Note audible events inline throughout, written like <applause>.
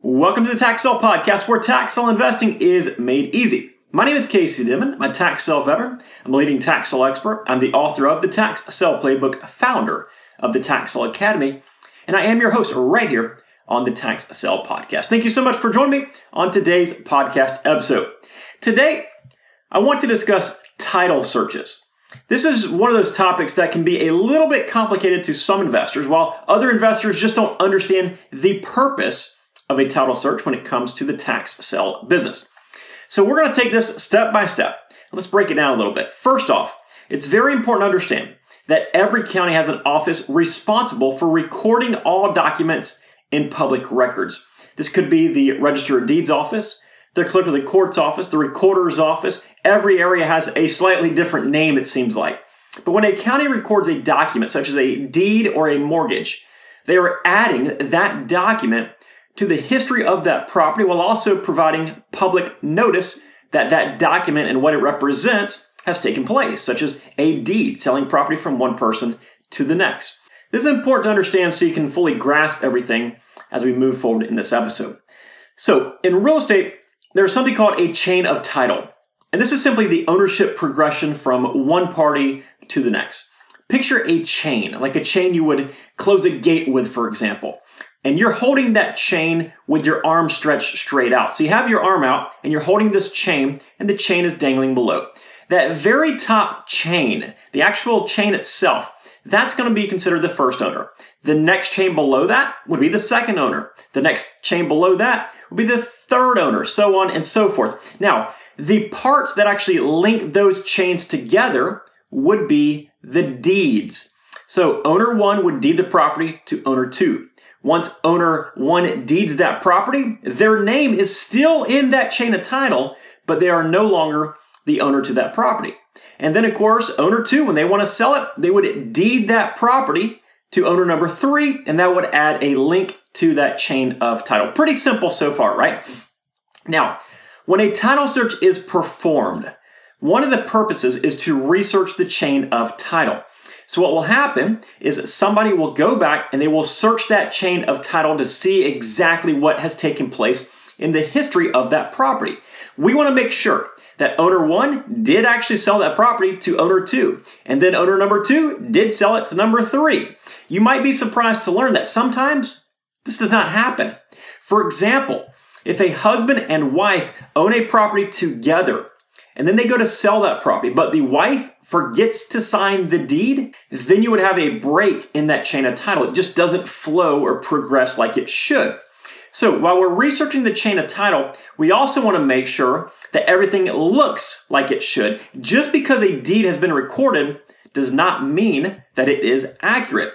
Welcome to the Tax Podcast, where tax investing is made easy. My name is Casey Dimon. I'm a tax veteran. I'm a leading tax expert. I'm the author of the Tax Playbook, founder of the Tax Academy, and I am your host right here on the Tax Podcast. Thank you so much for joining me on today's podcast episode. Today, I want to discuss title searches. This is one of those topics that can be a little bit complicated to some investors, while other investors just don't understand the purpose of a title search when it comes to the tax sale business. So we're going to take this step by step. Let's break it down a little bit. First off, it's very important to understand that every county has an office responsible for recording all documents in public records. This could be the Register of Deeds office, the clerk of the court's office, the recorder's office. Every area has a slightly different name, it seems like. But when a county records a document, such as a deed or a mortgage, they are adding that document to the history of that property while also providing public notice that that document and what it represents has taken place, such as a deed selling property from one person to the next. This is important to understand so you can fully grasp everything as we move forward in this episode. So, in real estate, there's something called a chain of title. And this is simply the ownership progression from one party to the next. Picture a chain, like a chain you would close a gate with, for example and you're holding that chain with your arm stretched straight out. So you have your arm out and you're holding this chain and the chain is dangling below. That very top chain, the actual chain itself, that's going to be considered the first owner. The next chain below that would be the second owner. The next chain below that would be the third owner, so on and so forth. Now, the parts that actually link those chains together would be the deeds. So owner one would deed the property to owner two. Once owner one deeds that property, their name is still in that chain of title, but they are no longer the owner to that property. And then, of course, owner two, when they want to sell it, they would deed that property to owner number three, and that would add a link to that chain of title. Pretty simple so far, right? Now, when a title search is performed, one of the purposes is to research the chain of title. So what will happen is somebody will go back and they will search that chain of title to see exactly what has taken place in the history of that property. We want to make sure that owner one did actually sell that property to owner two, and then owner number two did sell it to number three. You might be surprised to learn that sometimes this does not happen. For example, if a husband and wife own a property together and then they go to sell that property, but the wife forgets to sign the deed, then you would have a break in that chain of title. It just doesn't flow or progress like it should. So while we're researching the chain of title, we also want to make sure that everything looks like it should. Just because a deed has been recorded does not mean that it is accurate.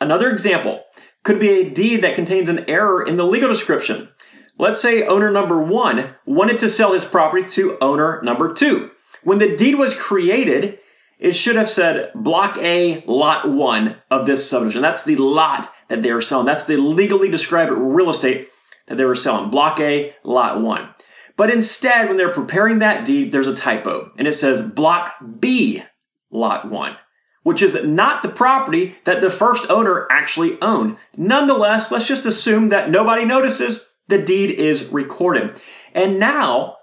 Another example could be a deed that contains an error in the legal description. Let's say owner number one wanted to sell his property to owner number two. When the deed was created, it should have said Block A, Lot 1 of this subdivision. That's the lot that they were selling. That's the legally described real estate that they were selling. Block A, Lot 1. But instead, when they're preparing that deed, there's a typo and it says Block B, Lot 1, which is not the property that the first owner actually owned. Nonetheless, let's just assume that nobody notices the deed is recorded. And now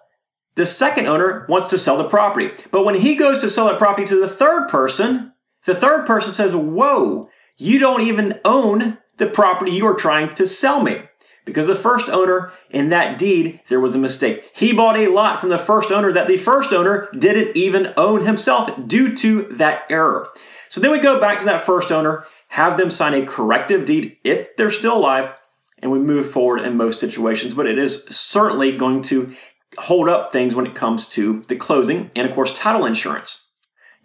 the second owner wants to sell the property. But when he goes to sell that property to the third person, the third person says, Whoa, you don't even own the property you are trying to sell me. Because the first owner in that deed, there was a mistake. He bought a lot from the first owner that the first owner didn't even own himself due to that error. So then we go back to that first owner, have them sign a corrective deed if they're still alive, and we move forward in most situations. But it is certainly going to hold up things when it comes to the closing and, of course, title insurance.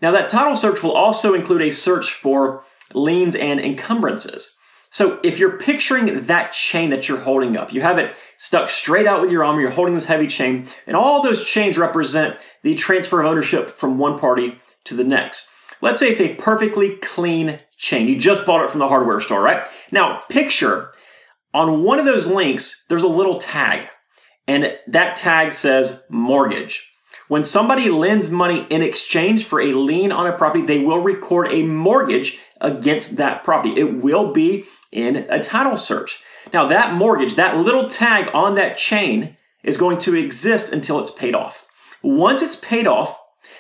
Now, that title search will also include a search for liens and encumbrances. So, if you're picturing that chain that you're holding up, you have it stuck straight out with your arm, you're holding this heavy chain, and all those chains represent the transfer of ownership from one party to the next. Let's say it's a perfectly clean chain. You just bought it from the hardware store, right? Now, picture on one of those links, there's a little tag and that tag says mortgage. When somebody lends money in exchange for a lien on a property, they will record a mortgage against that property. It will be in a title search. Now, that mortgage, that little tag on that chain, is going to exist until it's paid off. Once it's paid off,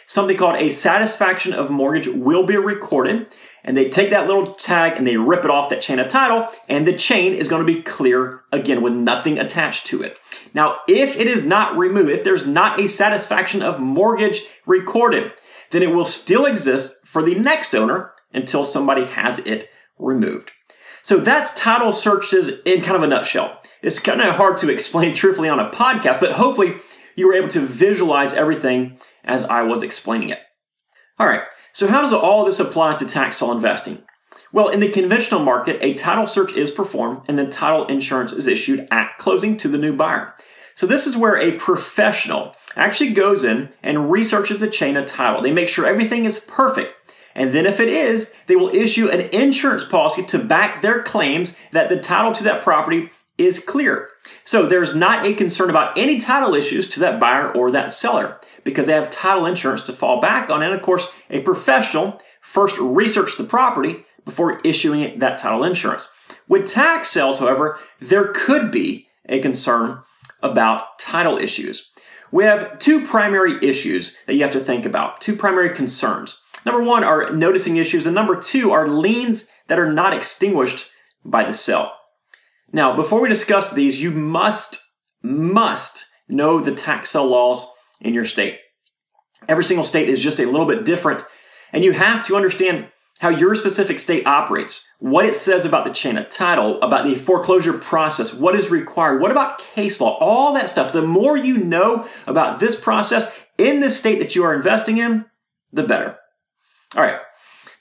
something called a satisfaction of mortgage will be recorded. And they take that little tag and they rip it off that chain of title, and the chain is going to be clear again with nothing attached to it. Now, if it is not removed, if there's not a satisfaction of mortgage recorded, then it will still exist for the next owner until somebody has it removed. So that's title searches in kind of a nutshell. It's kind of hard to explain <laughs> truthfully on a podcast, but hopefully you were able to visualize everything as I was explaining it. All right, so how does all this apply to tax sale investing? Well, in the conventional market, a title search is performed and then title insurance is issued at closing to the new buyer. So this is where a professional actually goes in and researches the chain of title. They make sure everything is perfect. And then if it is, they will issue an insurance policy to back their claims that the title to that property is clear. So there's not a concern about any title issues to that buyer or that seller because they have title insurance to fall back on. And of course, a professional first research the property before issuing that title insurance. With tax sales, however, there could be a concern about title issues. We have two primary issues that you have to think about, two primary concerns. Number one are noticing issues, and number two are liens that are not extinguished by the sale. Now, before we discuss these, you must, must know the tax sale laws in your state. Every single state is just a little bit different, and you have to understand how your specific state operates, what it says about the chain of title, about the foreclosure process, what is required, what about case law, all that stuff. The more you know about this process in the state that you are investing in, the better. All right.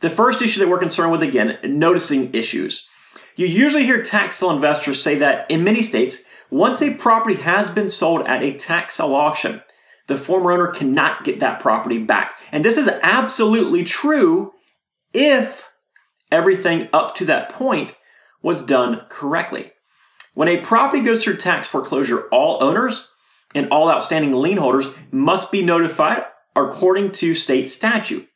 The first issue that we're concerned with again, noticing issues. You usually hear tax sale investors say that in many states, once a property has been sold at a tax sale auction, the former owner cannot get that property back. And this is absolutely true if everything up to that point was done correctly. When a property goes through tax foreclosure, all owners and all outstanding lien holders must be notified according to state statute.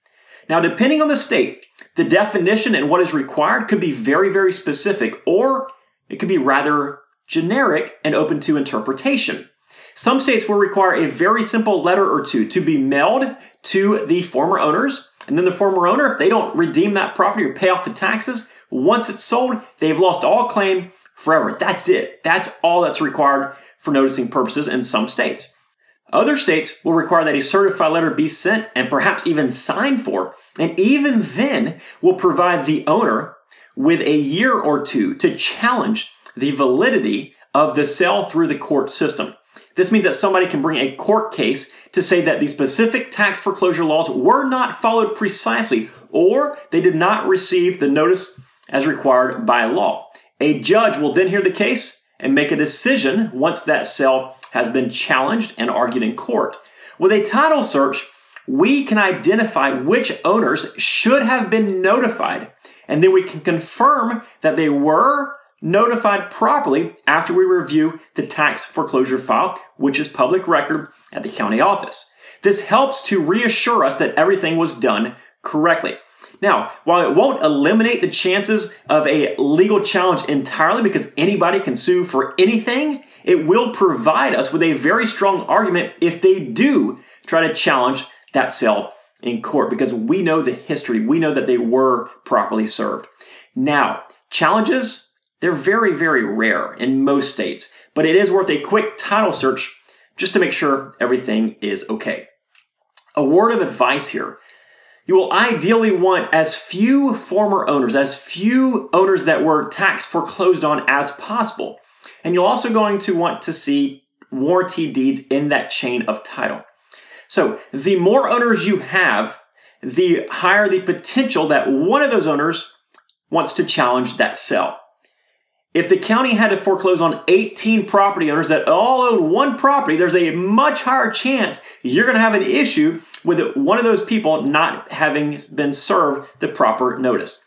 Now, depending on the state, the definition and what is required could be very, very specific, or it could be rather generic and open to interpretation. Some states will require a very simple letter or two to be mailed to the former owners. And then the former owner, if they don't redeem that property or pay off the taxes, once it's sold, they've lost all claim forever. That's it. That's all that's required for noticing purposes in some states. Other states will require that a certified letter be sent and perhaps even signed for, and even then will provide the owner with a year or two to challenge the validity of the sale through the court system. This means that somebody can bring a court case to say that the specific tax foreclosure laws were not followed precisely or they did not receive the notice as required by law. A judge will then hear the case and make a decision once that sale has been challenged and argued in court. With a title search, we can identify which owners should have been notified, and then we can confirm that they were notified properly after we review the tax foreclosure file, which is public record at the county office. This helps to reassure us that everything was done correctly. Now, while it won't eliminate the chances of a legal challenge entirely because anybody can sue for anything, it will provide us with a very strong argument if they do try to challenge that sale in court because we know the history. We know that they were properly served. Now, challenges, they're very, very rare in most states, but it is worth a quick title search just to make sure everything is okay. A word of advice here you will ideally want as few former owners, as few owners that were tax foreclosed on as possible. And you're also going to want to see warranty deeds in that chain of title. So the more owners you have, the higher the potential that one of those owners wants to challenge that sale. If the county had to foreclose on 18 property owners that all own one property, there's a much higher chance you're going to have an issue with one of those people not having been served the proper notice.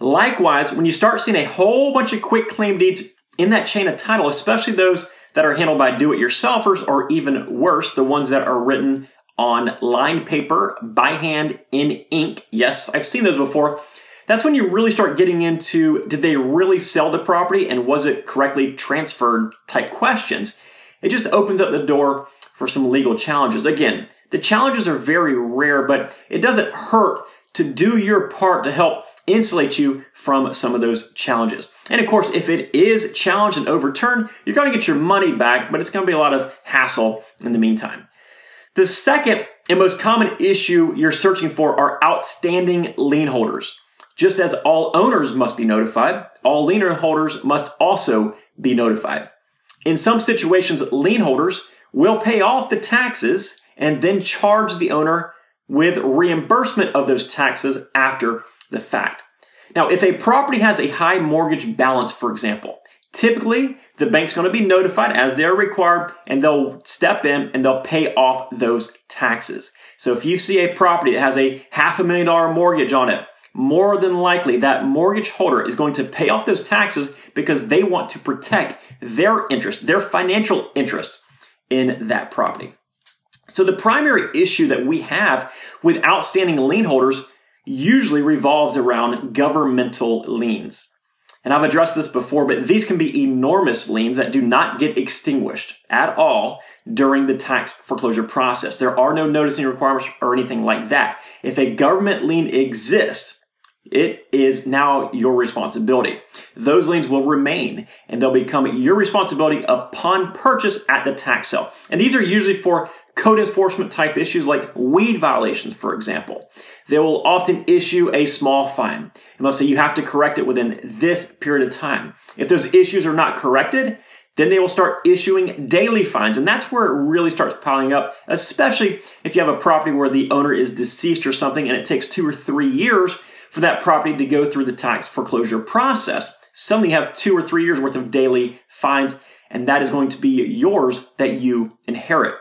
Likewise, when you start seeing a whole bunch of quitclaim deeds in that chain of title, especially those that are handled by do it yourselfers, or even worse, the ones that are written on lined paper by hand in ink. Yes, I've seen those before. That's when you really start getting into did they really sell the property and was it correctly transferred type questions. It just opens up the door for some legal challenges. Again, the challenges are very rare, but it doesn't hurt to do your part to help insulate you from some of those challenges. And of course, if it is challenged and overturned, you're going to get your money back, but it's going to be a lot of hassle in the meantime. The second and most common issue you're searching for are outstanding lien holders. Just as all owners must be notified, all lien holders must also be notified. In some situations, lien holders will pay off the taxes and then charge the owner with reimbursement of those taxes after the fact. Now, if a property has a high mortgage balance, for example, typically the bank's going to be notified as they're required and they'll step in and they'll pay off those taxes. So if you see a property that has a half a million dollar mortgage on it, more than likely that mortgage holder is going to pay off those taxes because they want to protect their interest, their financial interest in that property. So the primary issue that we have with outstanding lien holders usually revolves around governmental liens. And I've addressed this before, but these can be enormous liens that do not get extinguished at all during the tax foreclosure process. There are no noticing requirements or anything like that. If a government lien exists, it is now your responsibility. Those liens will remain and they'll become your responsibility upon purchase at the tax sale. And these are usually for code enforcement type issues like weed violations, for example. They will often issue a small fine and they'll say you have to correct it within this period of time. If those issues are not corrected, then they will start issuing daily fines, and that's where it really starts piling up, especially if you have a property where the owner is deceased or something and it takes two or three years for that property to go through the tax foreclosure process. Suddenly you have two or three years worth of daily fines, and that is going to be yours that you inherit.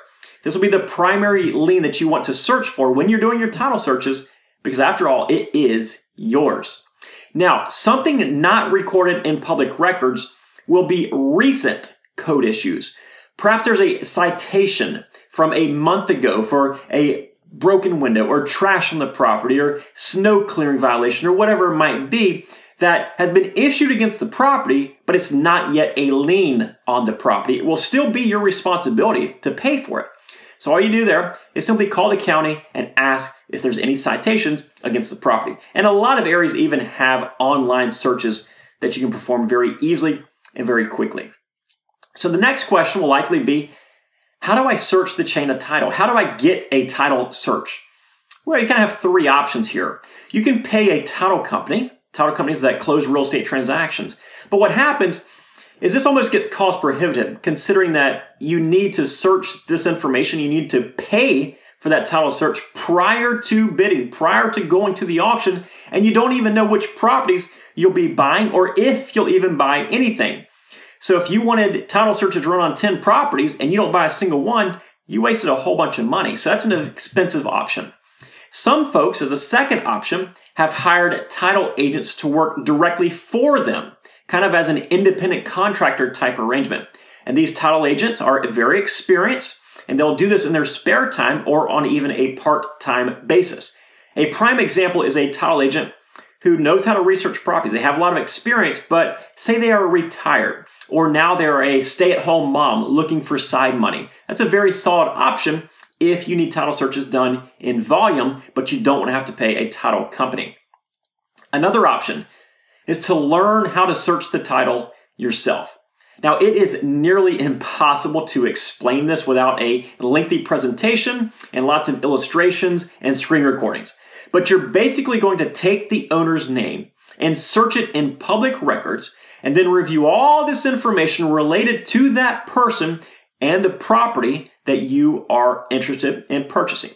This will be the primary lien that you want to search for when you're doing your title searches, because after all, it is yours. Now, something not recorded in public records will be recent code issues. Perhaps there's a citation from a month ago for a broken window or trash on the property or snow clearing violation or whatever it might be that has been issued against the property, but it's not yet a lien on the property. It will still be your responsibility to pay for it. So all you do there is simply call the county and ask if there's any citations against the property. And a lot of areas even have online searches that you can perform very easily and very quickly. So the next question will likely be, how do I search the chain of title? How do I get a title search? Well, you kind of have three options here. You can pay a title company, title companies that close real estate transactions. But what happens is this almost gets cost prohibitive considering that you need to search this information, you need to pay for that title search prior to bidding, prior to going to the auction, and you don't even know which properties you'll be buying or if you'll even buy anything. So if you wanted title searches run on 10 properties and you don't buy a single one, you wasted a whole bunch of money. So that's an expensive option. Some folks, as a second option, have hired title agents to work directly for them kind of as an independent contractor type arrangement. And these title agents are very experienced and they'll do this in their spare time or on even a part time basis. A prime example is a title agent who knows how to research properties. They have a lot of experience, but say they are retired or now they're a stay at home mom looking for side money. That's a very solid option if you need title searches done in volume, but you don't want to have to pay a title company. Another option is to learn how to search the title yourself. Now, it is nearly impossible to explain this without a lengthy presentation and lots of illustrations and screen recordings. But you're basically going to take the owner's name and search it in public records and then review all this information related to that person and the property that you are interested in purchasing.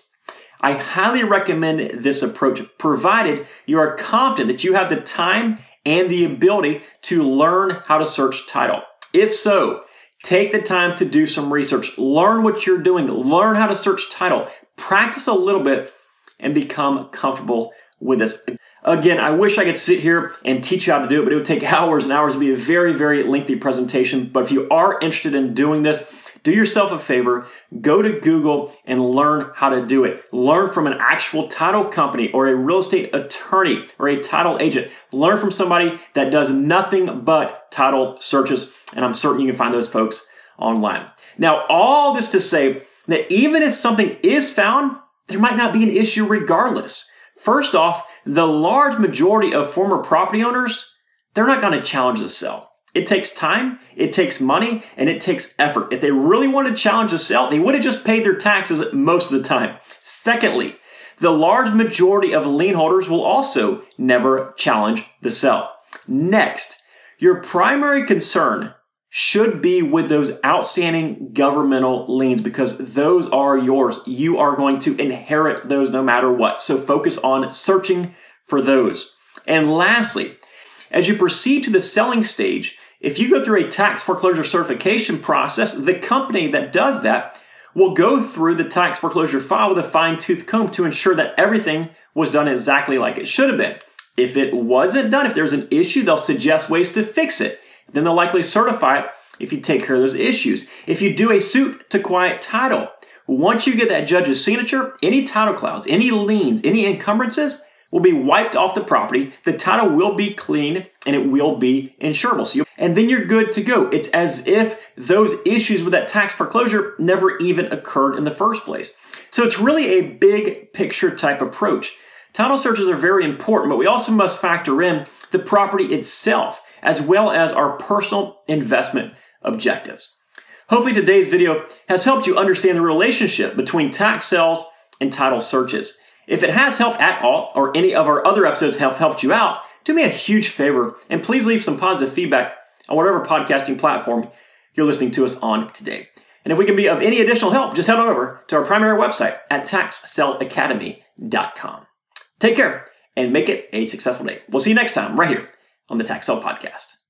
I highly recommend this approach provided you are confident that you have the time and the ability to learn how to search title. If so, take the time to do some research, learn what you're doing, learn how to search title, practice a little bit, and become comfortable with this. Again, I wish I could sit here and teach you how to do it, but it would take <laughs> hours and hours. to be a very, very lengthy presentation. But if you are interested in doing this, do yourself a favor, go to Google and learn how to do it. Learn from an actual title company or a real estate attorney or a title agent. Learn from somebody that does nothing but title searches, and I'm certain you can find those folks online. Now, all this to say that even if something is found, there might not be an issue regardless. First off, the large majority of former property owners, they're not going to challenge the sale. It takes time, it takes money, and it takes effort. If they really wanted to challenge the sale, they would have just paid their taxes most of the time. Secondly, the large majority of lien holders will also never challenge the sale. Next, your primary concern should be with those outstanding governmental liens because those are yours. You are going to inherit those no matter what. So focus on searching for those. And lastly, as you proceed to the selling stage, if you go through a tax foreclosure certification process, the company that does that will go through the tax foreclosure file with a fine tooth comb to ensure that everything was done exactly like it should have been. If it wasn't done, if there's an issue, they'll suggest ways to fix it. Then they'll likely certify it if you take care of those issues. If you do a suit to quiet title, once you get that judge's signature, any title clouds, any liens, any encumbrances will be wiped off the property. The title will be clean and it will be insurable. So and then you're good to go. It's as if those issues with that tax foreclosure never even occurred in the first place. So it's really a big picture type approach. Title searches are very important, but we also must factor in the property itself as well as our personal investment objectives. Hopefully today's video has helped you understand the relationship between tax sales and title searches. If it has helped at all, or any of our other episodes have helped you out, do me a huge favor and please leave some positive feedback on whatever podcasting platform you're listening to us on today. And if we can be of any additional help, just head on over to our primary website at taxsaleacademy.com. Take care and make it a successful day. We'll see you next time right here on the Tax Podcast.